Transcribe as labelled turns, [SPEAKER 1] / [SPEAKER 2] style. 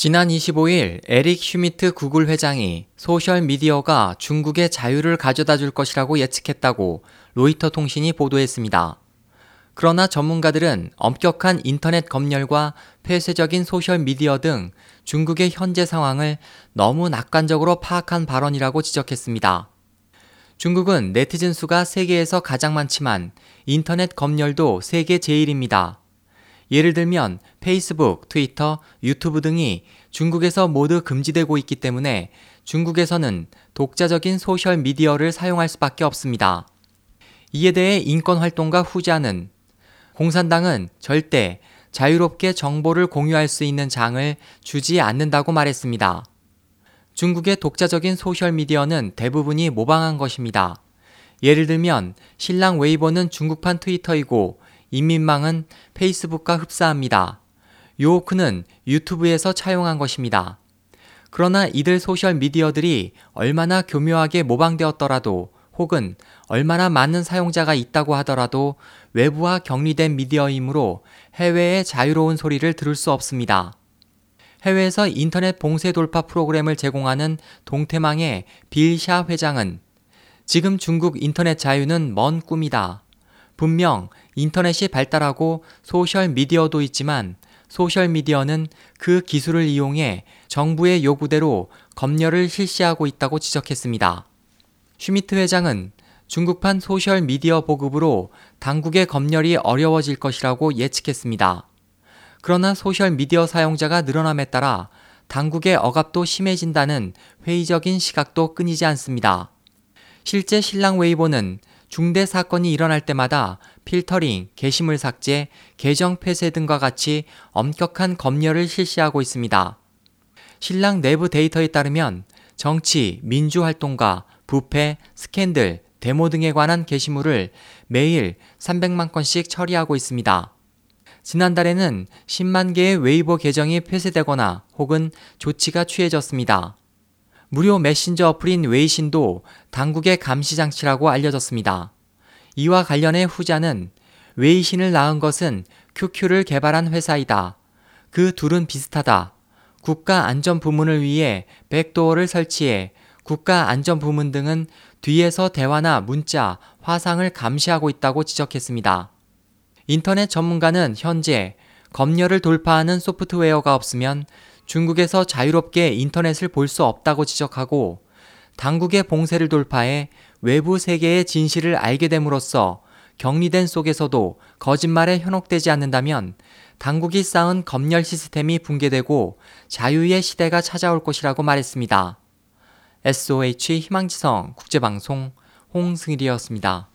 [SPEAKER 1] 지난 25일 에릭 슈미트 구글 회장이 소셜미디어가 중국의 자유를 가져다 줄 것이라고 예측했다고 로이터 통신이 보도했습니다. 그러나 전문가들은 엄격한 인터넷 검열과 폐쇄적인 소셜미디어 등 중국의 현재 상황을 너무 낙관적으로 파악한 발언이라고 지적했습니다. 중국은 네티즌 수가 세계에서 가장 많지만 인터넷 검열도 세계 제일입니다. 예를 들면 페이스북, 트위터, 유튜브 등이 중국에서 모두 금지되고 있기 때문에 중국에서는 독자적인 소셜 미디어를 사용할 수밖에 없습니다. 이에 대해 인권 활동가 후자는 공산당은 절대 자유롭게 정보를 공유할 수 있는 장을 주지 않는다고 말했습니다. 중국의 독자적인 소셜미디어는 대부분이 모방한 것입니다. 예를 들면 신랑 웨이보는 중국판 트위터이고 인민망은 페이스북과 흡사합니다. 요오크는 유튜브에서 차용한 것입니다. 그러나 이들 소셜 미디어들이 얼마나 교묘하게 모방되었더라도 혹은 얼마나 많은 사용자가 있다고 하더라도 외부와 격리된 미디어이므로 해외의 자유로운 소리를 들을 수 없습니다. 해외에서 인터넷 봉쇄 돌파 프로그램을 제공하는 동태망의 빌샤 회장은 지금 중국 인터넷 자유는 먼 꿈이다. 분명 인터넷이 발달하고 소셜 미디어도 있지만 소셜 미디어는 그 기술을 이용해 정부의 요구대로 검열을 실시하고 있다고 지적했습니다. 슈미트 회장은 중국판 소셜 미디어 보급으로 당국의 검열이 어려워질 것이라고 예측했습니다. 그러나 소셜 미디어 사용자가 늘어남에 따라 당국의 억압도 심해진다는 회의적인 시각도 끊이지 않습니다. 실제 신랑 웨이보는 중대 사건이 일어날 때마다 필터링, 게시물 삭제, 계정 폐쇄 등과 같이 엄격한 검열을 실시하고 있습니다. 신랑 내부 데이터에 따르면 정치, 민주활동가, 부패, 스캔들, 데모 등에 관한 게시물을 매일 300만 건씩 처리하고 있습니다. 지난달에는 10만 개의 웨이보 계정이 폐쇄되거나 혹은 조치가 취해졌습니다. 무료 메신저 어플인 웨이신도 당국의 감시 장치라고 알려졌습니다. 이와 관련해 후자는 웨이신을 낳은 것은 QQ를 개발한 회사이다. 그 둘은 비슷하다. 국가 안전 부문을 위해 백도어를 설치해 국가 안전 부문 등은 뒤에서 대화나 문자, 화상을 감시하고 있다고 지적했습니다. 인터넷 전문가는 현재 검열을 돌파하는 소프트웨어가 없으면 중국에서 자유롭게 인터넷을 볼 수 없다고 지적하고 당국의 봉쇄를 돌파해 외부 세계의 진실을 알게 됨으로써 격리된 속에서도 거짓말에 현혹되지 않는다면 당국이 쌓은 검열 시스템이 붕괴되고 자유의 시대가 찾아올 것이라고 말했습니다. SOH 희망지성 국제방송 홍승일이었습니다.